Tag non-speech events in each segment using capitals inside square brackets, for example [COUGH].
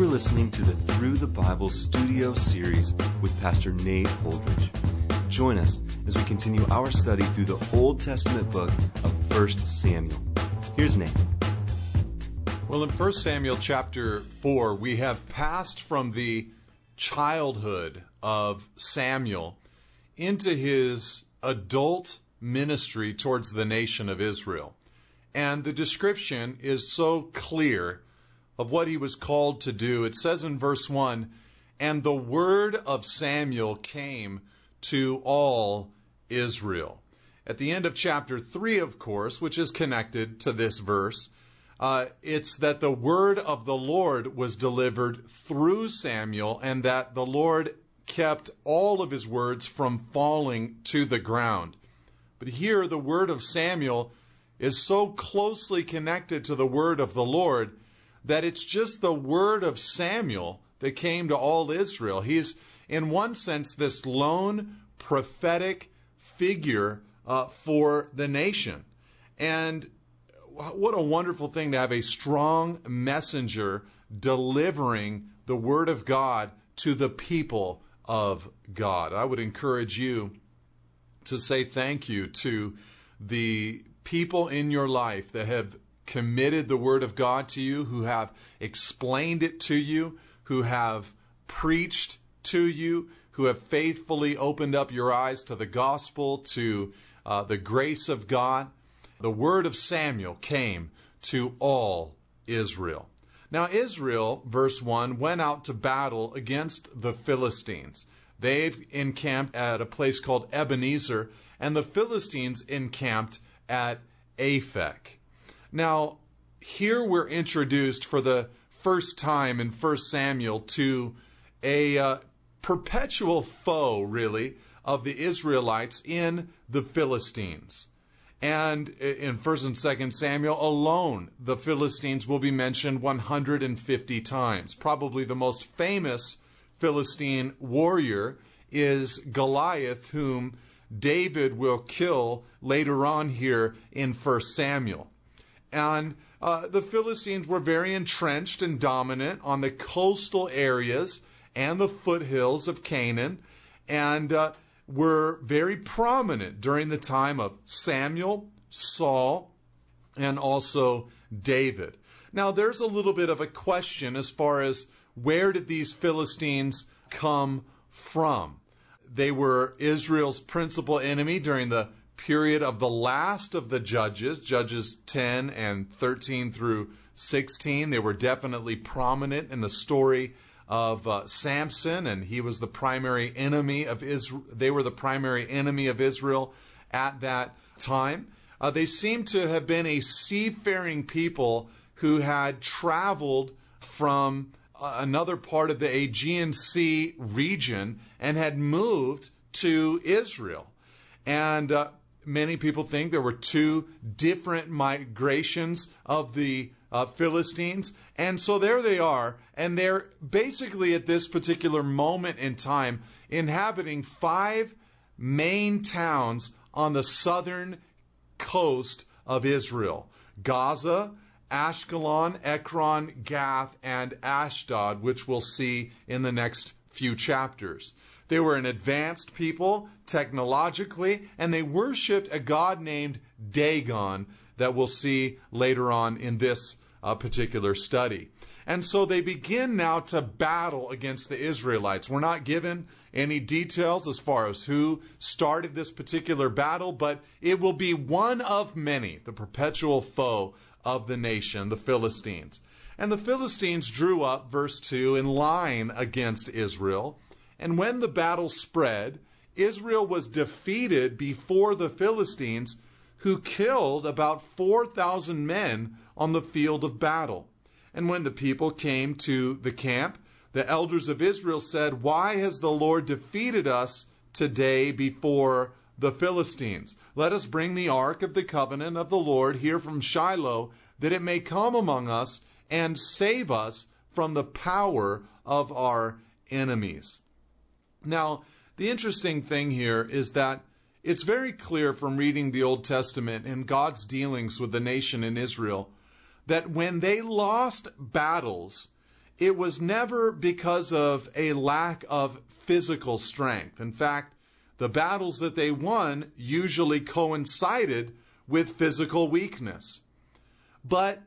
You are listening to the Through the Bible studio series with Pastor Nate Holdridge. Join us as we continue our study through the Old Testament book of 1 Samuel. Here's Nate. Well, in 1 Samuel chapter 4, we have passed from the childhood of Samuel into his adult ministry towards the nation of Israel. And the description is so clear of what he was called to do. It says in verse 1 And the word of Samuel came to all Israel. At the end of chapter 3, of course, which is connected to this verse, uh, it's that the word of the Lord was delivered through Samuel and that the Lord kept all of his words from falling to the ground. But here, the word of Samuel is so closely connected to the word of the Lord that it's just the word of Samuel that came to all Israel. He's, in one sense, this lone prophetic figure uh, for the nation. And what a wonderful thing to have a strong messenger delivering the word of God to the people of God. I would encourage you to say thank you to the people in your life that have committed the Word of God to you, who have explained it to you, who have preached to you, who have faithfully opened up your eyes to the gospel, to uh, the grace of God. The Word of Samuel came to all Israel. Now, Israel, verse 1, went out to battle against the Philistines. They encamped at a place called Ebenezer, and the Philistines encamped at Aphek. Now, here we're introduced for the first time in 1 Samuel to a uh, perpetual foe, really, of the Israelites in the Philistines. And in 1st and 2nd Samuel alone, the Philistines will be mentioned 150 times. Probably the most famous Philistine warrior is Goliath, whom David will kill later on here in 1 Samuel. And uh, the Philistines were very entrenched and dominant on the coastal areas and the foothills of Canaan, and uh, were very prominent during the time of Samuel, Saul, and also David. Now, there's a little bit of a question as far as where did these Philistines come from? They were Israel's principal enemy during the period of the last of the judges, Judges 10 and 13 through 16. They were definitely prominent in the story of uh, Samson, and he was the primary enemy of Israel. They were the primary enemy of Israel at that time. Uh, they seem to have been a seafaring people who had traveled from uh, another part of the Aegean Sea region and had moved to Israel. And uh, many people think there were two different migrations of the uh, Philistines. And so there they are. And they're basically at this particular moment in time inhabiting five main towns on the southern coast of Israel Gaza, Ashkelon, Ekron, Gath, and Ashdod, which we'll see in the next few chapters. They were an advanced people technologically, and they worshiped a god named Dagon that we'll see later on in this uh, particular study. And so they begin now to battle against the Israelites. We're not given any details as far as who started this particular battle, but it will be one of many, the perpetual foe of the nation, the Philistines. And the Philistines drew up, verse 2, in line against Israel. And when the battle spread, Israel was defeated before the Philistines, who killed about 4,000 men on the field of battle. And when the people came to the camp, the elders of Israel said, Why has the Lord defeated us today before the Philistines? Let us bring the ark of the covenant of the Lord here from Shiloh, that it may come among us and save us from the power of our enemies. Now, the interesting thing here is that it's very clear from reading the Old Testament and God's dealings with the nation in Israel that when they lost battles, it was never because of a lack of physical strength. In fact, the battles that they won usually coincided with physical weakness. But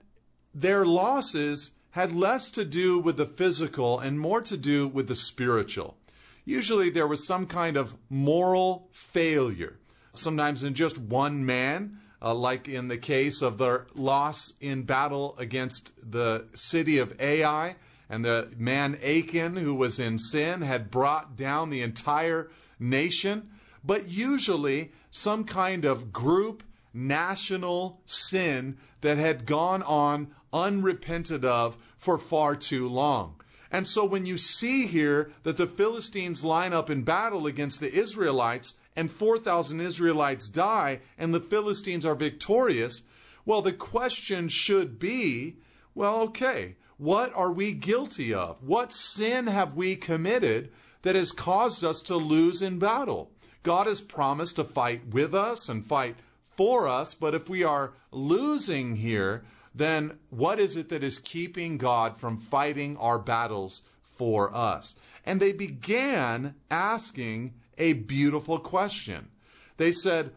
their losses had less to do with the physical and more to do with the spiritual. Usually there was some kind of moral failure, sometimes in just one man, uh, like in the case of the loss in battle against the city of Ai. And the man Achan, who was in sin, had brought down the entire nation. But usually, some kind of group national sin that had gone on unrepented of for far too long. And so when you see here that the Philistines line up in battle against the Israelites and 4,000 Israelites die and the Philistines are victorious, well, the question should be well, okay, what are we guilty of? What sin have we committed that has caused us to lose in battle? God has promised to fight with us and fight for us, but if we are losing here, then what is it that is keeping God from fighting our battles for us? And they began asking a beautiful question. They said,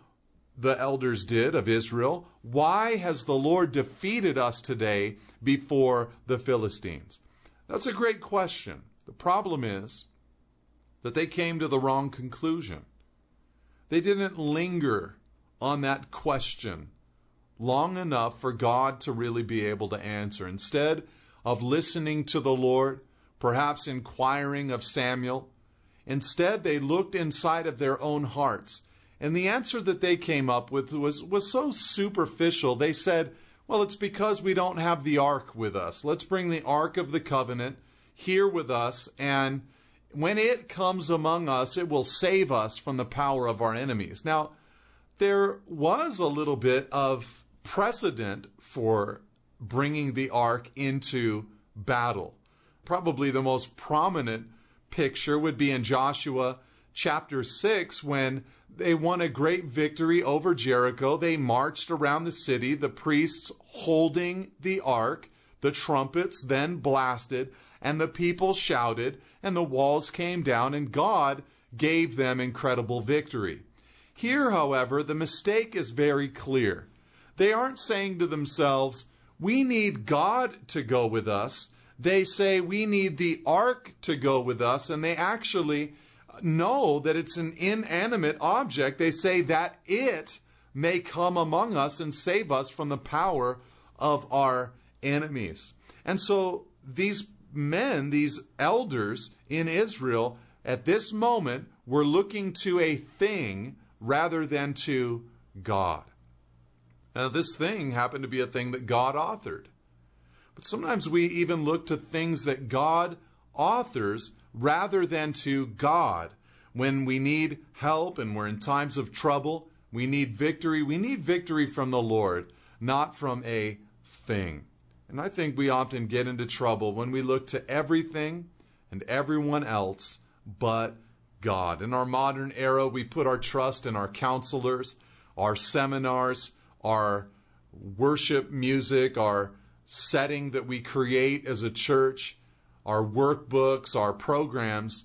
the elders did of Israel, Why has the Lord defeated us today before the Philistines? That's a great question. The problem is that they came to the wrong conclusion. They didn't linger on that question long enough for God to really be able to answer. Instead of listening to the Lord, perhaps inquiring of Samuel, instead they looked inside of their own hearts. And the answer that they came up with was, was so superficial. They said, well, it's because we don't have the ark with us. Let's bring the ark of the covenant here with us, and when it comes among us, it will save us from the power of our enemies. Now, there was a little bit of precedent for bringing the ark into battle. Probably the most prominent picture would be in Joshua chapter 6 when they won a great victory over Jericho. They marched around the city, the priests holding the ark, the trumpets then blasted, and the people shouted, and the walls came down, and God gave them incredible victory. Here, however, the mistake is very clear. They aren't saying to themselves, we need God to go with us. They say we need the ark to go with us, and they actually know that it's an inanimate object. They say that it may come among us and save us from the power of our enemies. And so these men, these elders in Israel, at this moment were looking to a thing rather than to God. Now, this thing happened to be a thing that God authored. But sometimes we even look to things that God authors rather than to God. When we need help and we're in times of trouble, we need victory. We need victory from the Lord, not from a thing. And I think we often get into trouble when we look to everything and everyone else but God. In our modern era, we put our trust in our counselors, our seminars, our worship music, our setting that we create as a church, our workbooks, our programs.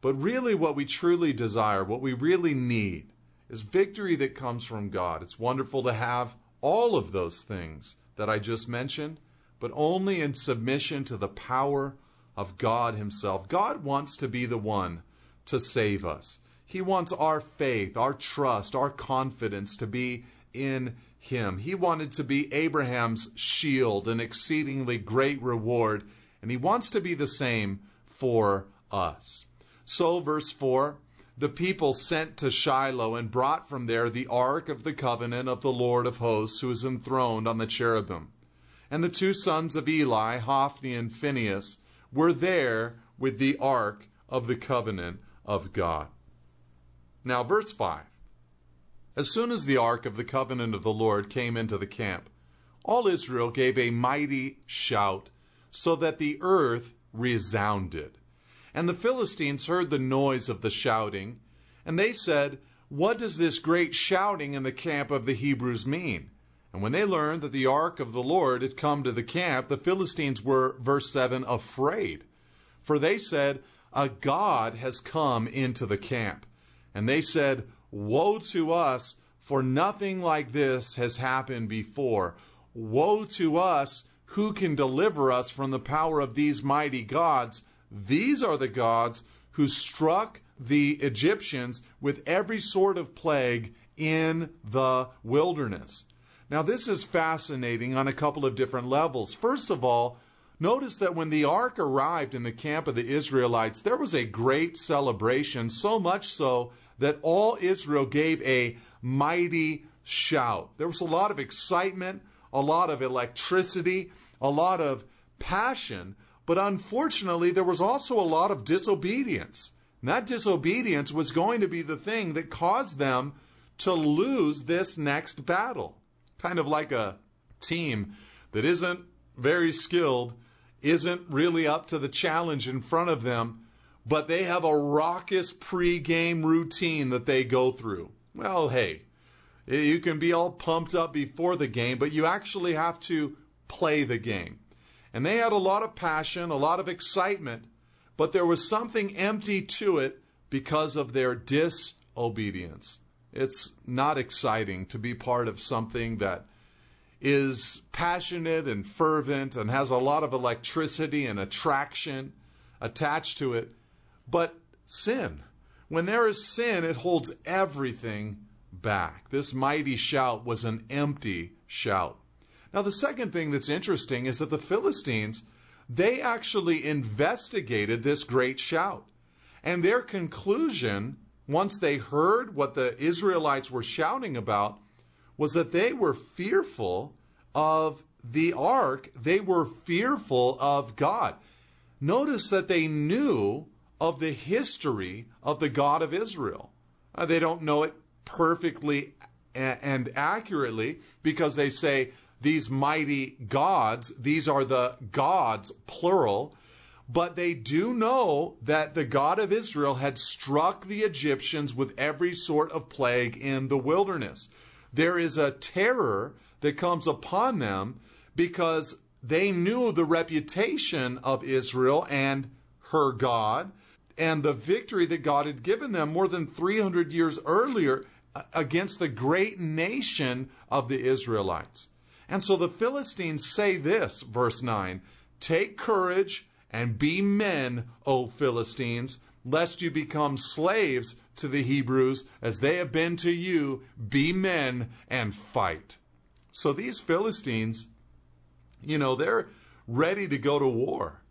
But really, what we truly desire, what we really need, is victory that comes from God. It's wonderful to have all of those things that I just mentioned, but only in submission to the power of God Himself. God wants to be the one to save us. He wants our faith, our trust, our confidence to be in him. He wanted to be Abraham's shield, an exceedingly great reward, and he wants to be the same for us. So, verse 4 the people sent to Shiloh and brought from there the ark of the covenant of the Lord of hosts, who is enthroned on the cherubim. And the two sons of Eli, Hophni and Phinehas, were there with the ark of the covenant of God. Now, verse 5 as soon as the ark of the covenant of the Lord came into the camp, all Israel gave a mighty shout, so that the earth resounded. And the Philistines heard the noise of the shouting, and they said, What does this great shouting in the camp of the Hebrews mean? And when they learned that the ark of the Lord had come to the camp, the Philistines were, verse 7, afraid. For they said, A God has come into the camp. And they said, Woe to us, for nothing like this has happened before. Woe to us, who can deliver us from the power of these mighty gods? These are the gods who struck the Egyptians with every sort of plague in the wilderness. Now, this is fascinating on a couple of different levels. First of all, notice that when the ark arrived in the camp of the Israelites, there was a great celebration, so much so that all Israel gave a mighty shout. There was a lot of excitement, a lot of electricity, a lot of passion, but unfortunately, there was also a lot of disobedience. And that disobedience was going to be the thing that caused them to lose this next battle kind of like a team that isn't very skilled, isn't really up to the challenge in front of them, but they have a raucous pre-game routine that they go through. Well, hey, you can be all pumped up before the game, but you actually have to play the game. And they had a lot of passion, a lot of excitement, but there was something empty to it because of their disobedience. It's not exciting to be part of something that is passionate and fervent and has a lot of electricity and attraction attached to it. But sin, when there is sin, it holds everything back. This mighty shout was an empty shout. Now, the second thing that's interesting is that the Philistines, they actually investigated this great shout. And their conclusion once they heard what the Israelites were shouting about, was that they were fearful of the ark. They were fearful of God. Notice that they knew of the history of the God of Israel. Uh, they don't know it perfectly and accurately because they say these mighty gods, these are the gods, plural, but they do know that the God of Israel had struck the Egyptians with every sort of plague in the wilderness. There is a terror that comes upon them because they knew the reputation of Israel and her God and the victory that God had given them more than 300 years earlier against the great nation of the Israelites. And so the Philistines say this, verse 9 Take courage and be men, O Philistines, lest you become slaves to the Hebrews as they have been to you. Be men and fight. So these Philistines, you know, they're ready to go to war.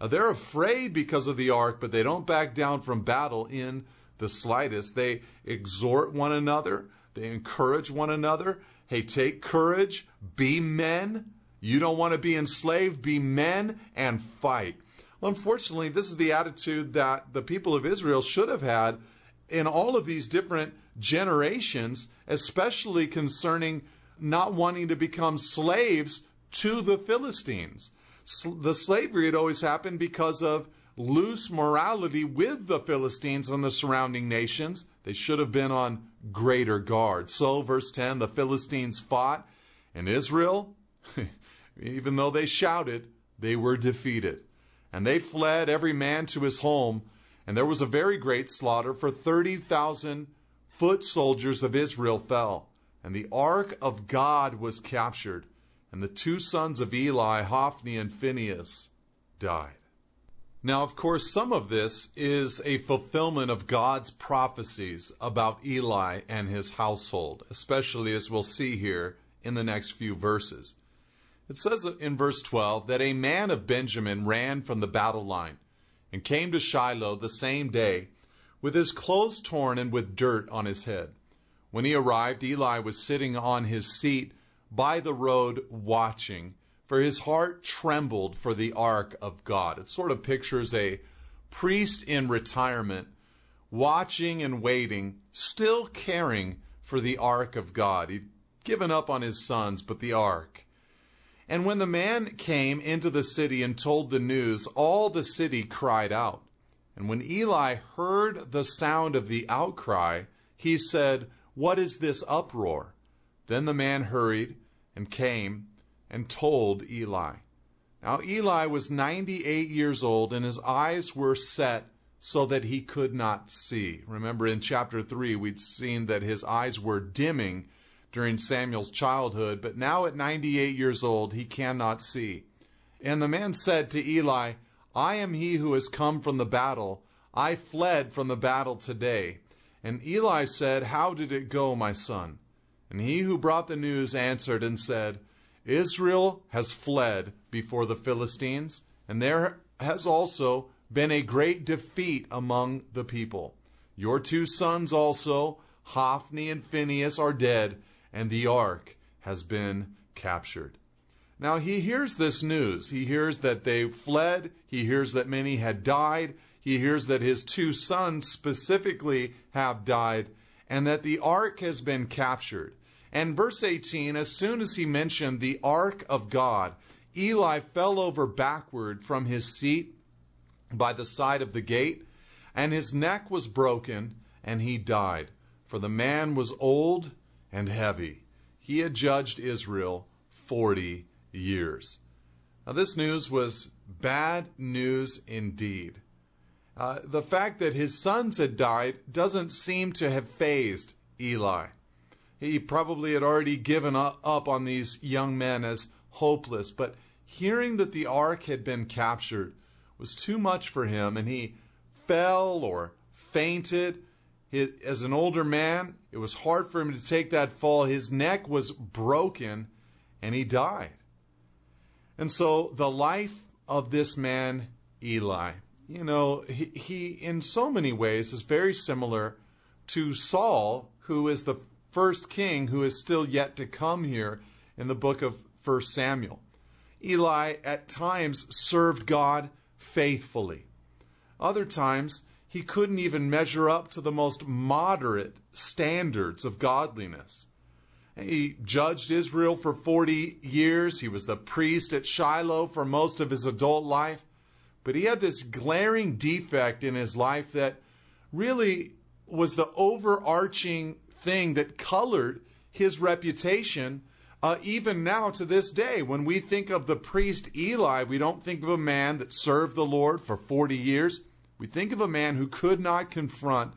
Uh, they're afraid because of the ark, but they don't back down from battle in the slightest. They exhort one another, they encourage one another. Hey, take courage, be men, you don't want to be enslaved, be men and fight. Unfortunately, this is the attitude that the people of Israel should have had in all of these different generations, especially concerning not wanting to become slaves to the Philistines. The slavery had always happened because of loose morality with the Philistines and the surrounding nations. They should have been on greater guard. So, verse 10 the Philistines fought, and Israel [LAUGHS] Even though they shouted, they were defeated. And they fled every man to his home, and there was a very great slaughter, for 30,000 foot soldiers of Israel fell. And the ark of God was captured, and the two sons of Eli, Hophni and Phinehas, died. Now, of course, some of this is a fulfillment of God's prophecies about Eli and his household, especially as we'll see here in the next few verses. It says in verse 12 that a man of Benjamin ran from the battle line and came to Shiloh the same day with his clothes torn and with dirt on his head. When he arrived, Eli was sitting on his seat by the road watching, for his heart trembled for the ark of God. It sort of pictures a priest in retirement watching and waiting, still caring for the ark of God. He'd given up on his sons, but the ark. And when the man came into the city and told the news, all the city cried out. And when Eli heard the sound of the outcry, he said, What is this uproar? Then the man hurried and came and told Eli. Now, Eli was 98 years old, and his eyes were set so that he could not see. Remember in chapter 3, we'd seen that his eyes were dimming during Samuel's childhood, but now at 98 years old, he cannot see. And the man said to Eli, I am he who has come from the battle. I fled from the battle today. And Eli said, How did it go, my son? And he who brought the news answered and said, Israel has fled before the Philistines, and there has also been a great defeat among the people. Your two sons also, Hophni and Phinehas, are dead, and the ark has been captured. Now he hears this news. He hears that they fled. He hears that many had died. He hears that his two sons specifically have died and that the ark has been captured. And verse 18, as soon as he mentioned the ark of God, Eli fell over backward from his seat by the side of the gate, and his neck was broken, and he died. For the man was old and heavy. He had judged Israel 40 years. Now, this news was bad news indeed. Uh, the fact that his sons had died doesn't seem to have fazed Eli. He probably had already given up on these young men as hopeless, but hearing that the ark had been captured was too much for him, and he fell or fainted. As an older man, it was hard for him to take that fall. His neck was broken, and he died. And so the life of this man, Eli, you know, he, he in so many ways is very similar to Saul, who is the first king who is still yet to come here in the book of 1 Samuel. Eli at times served God faithfully. Other times, he couldn't even measure up to the most moderate standards of godliness. He judged Israel for 40 years. He was the priest at Shiloh for most of his adult life. But he had this glaring defect in his life that really was the overarching thing that colored his reputation. Uh, even now to this day, when we think of the priest Eli, we don't think of a man that served the Lord for 40 years. We think of a man who could not confront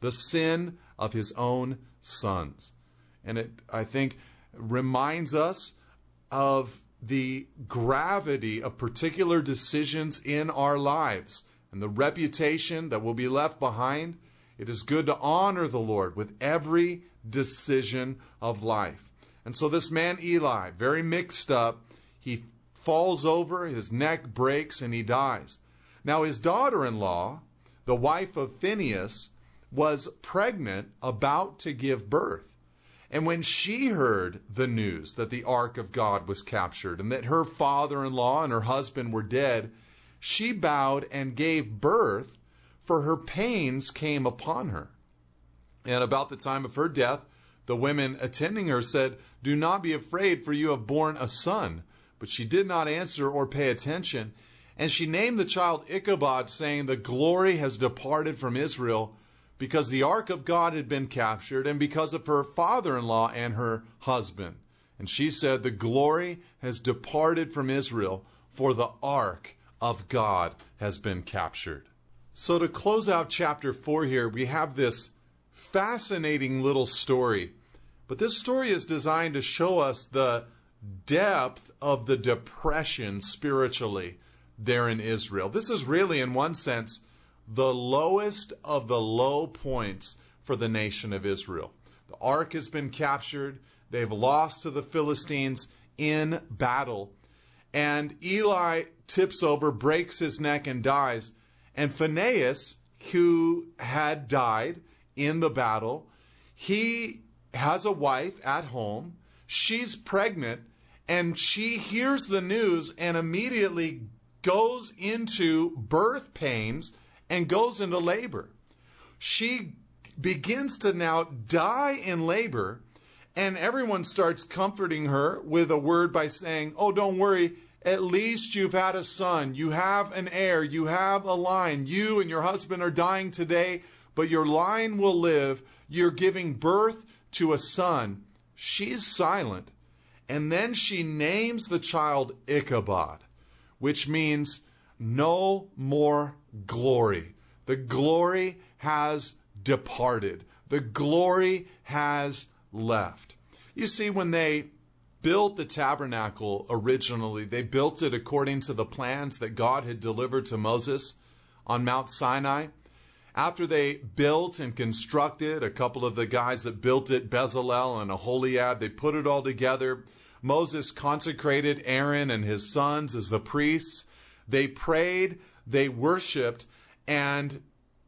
the sin of his own sons. And it, I think, reminds us of the gravity of particular decisions in our lives and the reputation that will be left behind. It is good to honor the Lord with every decision of life. And so this man Eli, very mixed up, he falls over, his neck breaks, and he dies. Now, his daughter in law, the wife of Phinehas, was pregnant, about to give birth. And when she heard the news that the ark of God was captured and that her father in law and her husband were dead, she bowed and gave birth, for her pains came upon her. And about the time of her death, the women attending her said, Do not be afraid, for you have borne a son. But she did not answer or pay attention. And she named the child Ichabod, saying, The glory has departed from Israel because the ark of God had been captured and because of her father in law and her husband. And she said, The glory has departed from Israel, for the ark of God has been captured. So, to close out chapter 4 here, we have this fascinating little story. But this story is designed to show us the depth of the depression spiritually there in Israel. This is really, in one sense, the lowest of the low points for the nation of Israel. The ark has been captured, they've lost to the Philistines in battle, and Eli tips over, breaks his neck, and dies. And Phinehas, who had died in the battle, he has a wife at home. She's pregnant, and she hears the news and immediately goes into birth pains and goes into labor. She begins to now die in labor, and everyone starts comforting her with a word by saying, Oh, don't worry, at least you've had a son, you have an heir, you have a line. You and your husband are dying today, but your line will live. You're giving birth to a son. She's silent. And then she names the child Ichabod, which means no more glory. The glory has departed. The glory has left. You see, when they built the tabernacle originally, they built it according to the plans that God had delivered to Moses on Mount Sinai. After they built and constructed, a couple of the guys that built it, Bezalel and Aholiab, they put it all together. Moses consecrated Aaron and his sons as the priests. They prayed, they worshiped, and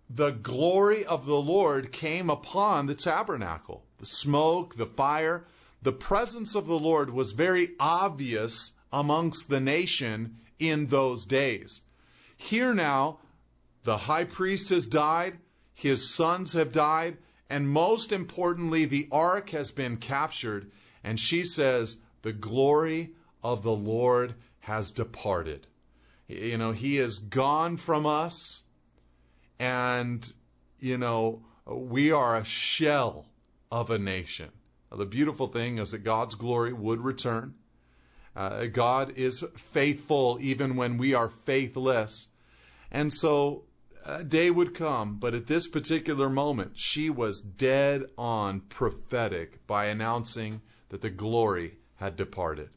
the glory of the Lord came upon the tabernacle. The smoke, the fire, the presence of the Lord was very obvious amongst the nation in those days. Here now, the high priest has died, his sons have died, and most importantly, the ark has been captured. And she says, The glory of the Lord has departed. You know, he is gone from us, and, you know, we are a shell of a nation. Now, the beautiful thing is that God's glory would return. Uh, God is faithful even when we are faithless. And so a day would come, but at this particular moment, she was dead on prophetic by announcing that the glory had departed.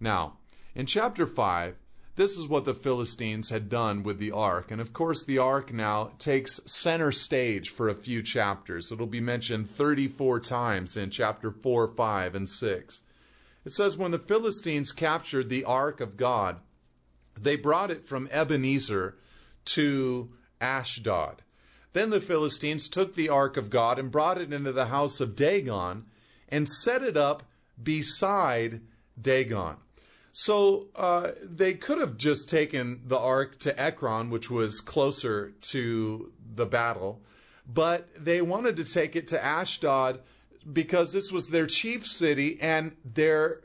Now, in chapter 5, this is what the Philistines had done with the ark. And of course, the ark now takes center stage for a few chapters. It'll be mentioned 34 times in chapter 4, 5, and 6. It says, When the Philistines captured the ark of God, they brought it from Ebenezer to Ashdod. Then the Philistines took the ark of God and brought it into the house of Dagon and set it up beside Dagon. So uh, they could have just taken the ark to Ekron, which was closer to the battle, but they wanted to take it to Ashdod because this was their chief city and their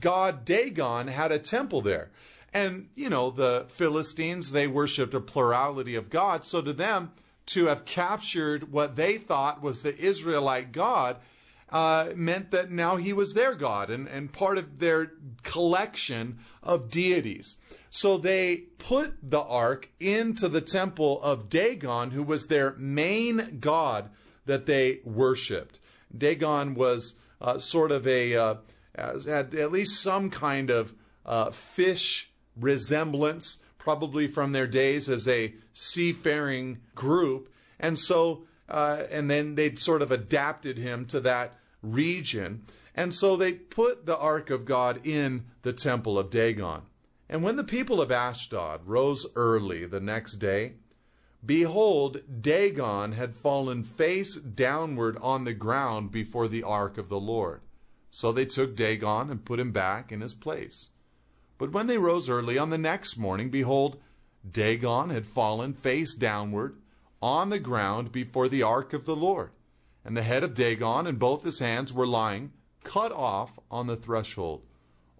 god Dagon had a temple there. And, you know, the Philistines, they worshiped a plurality of gods. So to them, to have captured what they thought was the Israelite God uh, meant that now he was their God and, and part of their collection of deities. So they put the ark into the temple of Dagon, who was their main god that they worshiped. Dagon was uh, sort of a, uh, had at least some kind of uh, fish resemblance, probably from their days as a seafaring group. And so uh, and then they'd sort of adapted him to that region. And so they put the ark of God in the temple of Dagon. And when the people of Ashdod rose early the next day, behold, Dagon had fallen face downward on the ground before the ark of the Lord. So they took Dagon and put him back in his place. But when they rose early on the next morning, behold, Dagon had fallen face downward on the ground before the ark of the Lord. And the head of Dagon and both his hands were lying cut off on the threshold.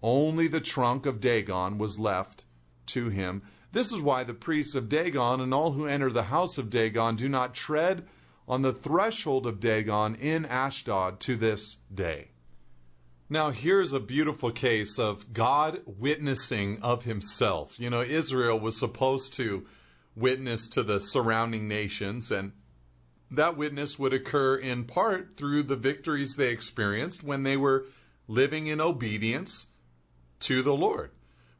Only the trunk of Dagon was left to him. This is why the priests of Dagon and all who enter the house of Dagon do not tread on the threshold of Dagon in Ashdod to this day. Now, here's a beautiful case of God witnessing of himself. You know, Israel was supposed to witness to the surrounding nations, and that witness would occur in part through the victories they experienced when they were living in obedience to the Lord.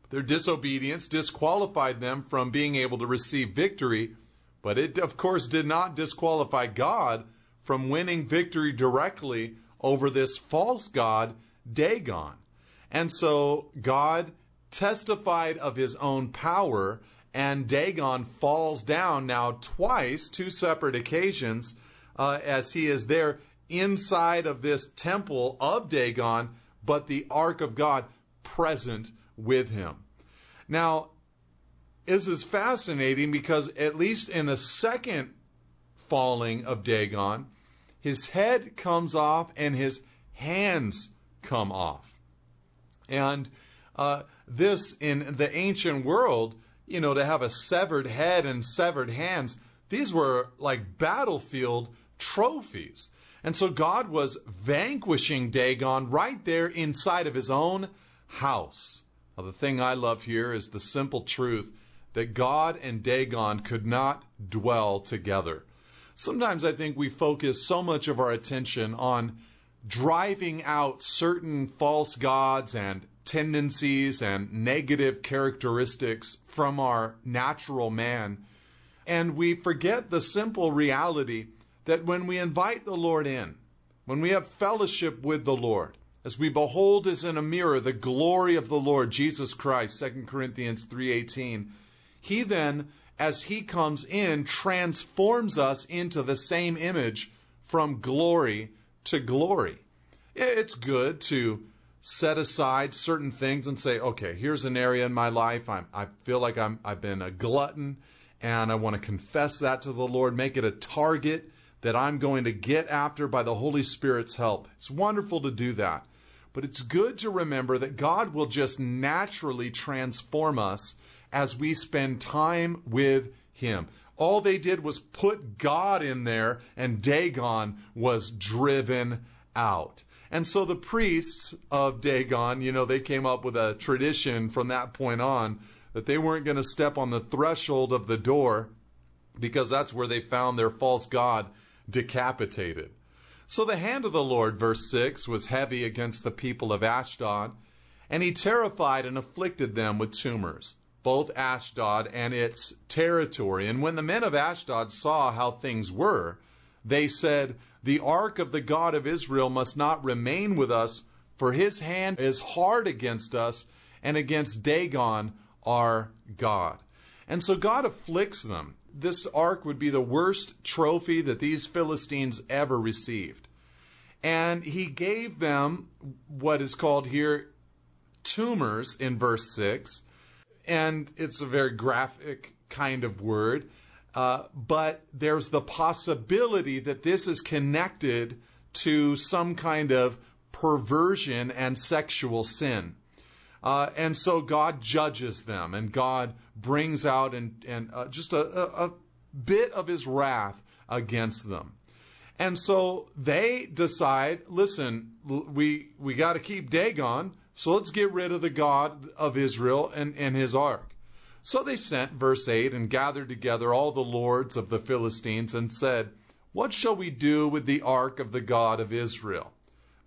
Their disobedience disqualified them from being able to receive victory, but it, of course, did not disqualify God from winning victory directly over this false God, Dagon. And so God testified of his own power and Dagon falls down now twice, two separate occasions, uh, as he is there inside of this temple of Dagon, but the ark of God present with him. Now, this is fascinating because at least in the second falling of Dagon, his head comes off and his hands come off. And uh, this in the ancient world you know, to have a severed head and severed hands, these were like battlefield trophies. And so God was vanquishing Dagon right there inside of his own house. Now, the thing I love here is the simple truth that God and Dagon could not dwell together. Sometimes I think we focus so much of our attention on driving out certain false gods and tendencies and negative characteristics from our natural man. And we forget the simple reality that when we invite the Lord in, when we have fellowship with the Lord, as we behold as in a mirror the glory of the Lord Jesus Christ, 2 Corinthians 3:18, he then as he comes in transforms us into the same image from glory to glory. It's good to set aside certain things and say, okay, here's an area in my life I'm, I feel like I'm, I've been a glutton and I want to confess that to the Lord, make it a target that I'm going to get after by the Holy Spirit's help. It's wonderful to do that. But it's good to remember that God will just naturally transform us as we spend time with Him. All they did was put God in there, and Dagon was driven out. And so the priests of Dagon, you know, they came up with a tradition from that point on that they weren't going to step on the threshold of the door because that's where they found their false god decapitated. So the hand of the Lord, verse 6, was heavy against the people of Ashdod, and he terrified and afflicted them with tumors, both Ashdod and its territory. And when the men of Ashdod saw how things were, they said, the ark of the God of Israel must not remain with us, for his hand is hard against us and against Dagon, our God. And so God afflicts them. This ark would be the worst trophy that these Philistines ever received. And he gave them what is called here tumors in verse 6. And it's a very graphic kind of word. Uh, but there's the possibility that this is connected to some kind of perversion and sexual sin. Uh, and so God judges them, and God brings out and, and uh, just a, a, a bit of his wrath against them. And so they decide, listen, we we got to keep Dagon, so let's get rid of the God of Israel and, and his ark. So they sent, verse 8, and gathered together all the lords of the Philistines and said, What shall we do with the ark of the God of Israel?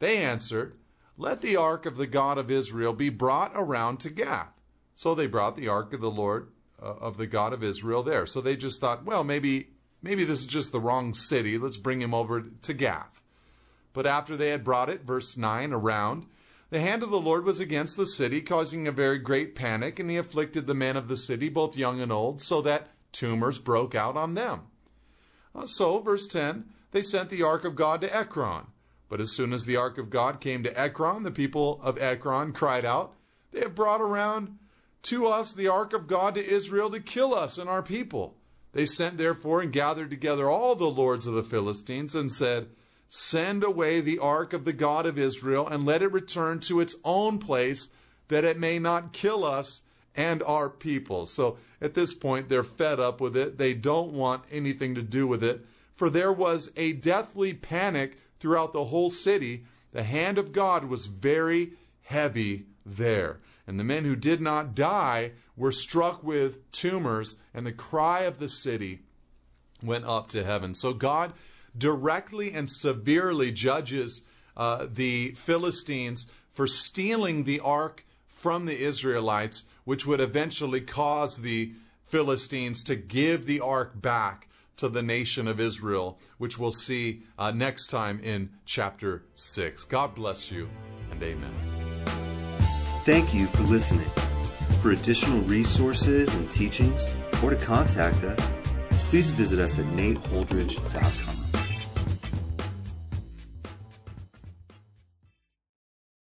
They answered, Let the ark of the God of Israel be brought around to Gath. So they brought the ark of the Lord uh, of the God of Israel there. So they just thought, well, maybe maybe this is just the wrong city. Let's bring him over to Gath. But after they had brought it, verse 9, around, the hand of the Lord was against the city, causing a very great panic, and he afflicted the men of the city, both young and old, so that tumors broke out on them. Uh, so, verse 10, they sent the ark of God to Ekron. But as soon as the ark of God came to Ekron, the people of Ekron cried out, They have brought around to us the ark of God to Israel to kill us and our people. They sent therefore and gathered together all the lords of the Philistines and said, Send away the ark of the God of Israel and let it return to its own place that it may not kill us and our people. So at this point, they're fed up with it. They don't want anything to do with it. For there was a deathly panic throughout the whole city. The hand of God was very heavy there. And the men who did not die were struck with tumors, and the cry of the city went up to heaven. So God directly and severely judges uh, the Philistines for stealing the ark from the Israelites, which would eventually cause the Philistines to give the ark back to the nation of Israel, which we'll see uh, next time in chapter 6. God bless you and amen. Thank you for listening. For additional resources and teachings, or to contact us, please visit us at nateholdridge.com.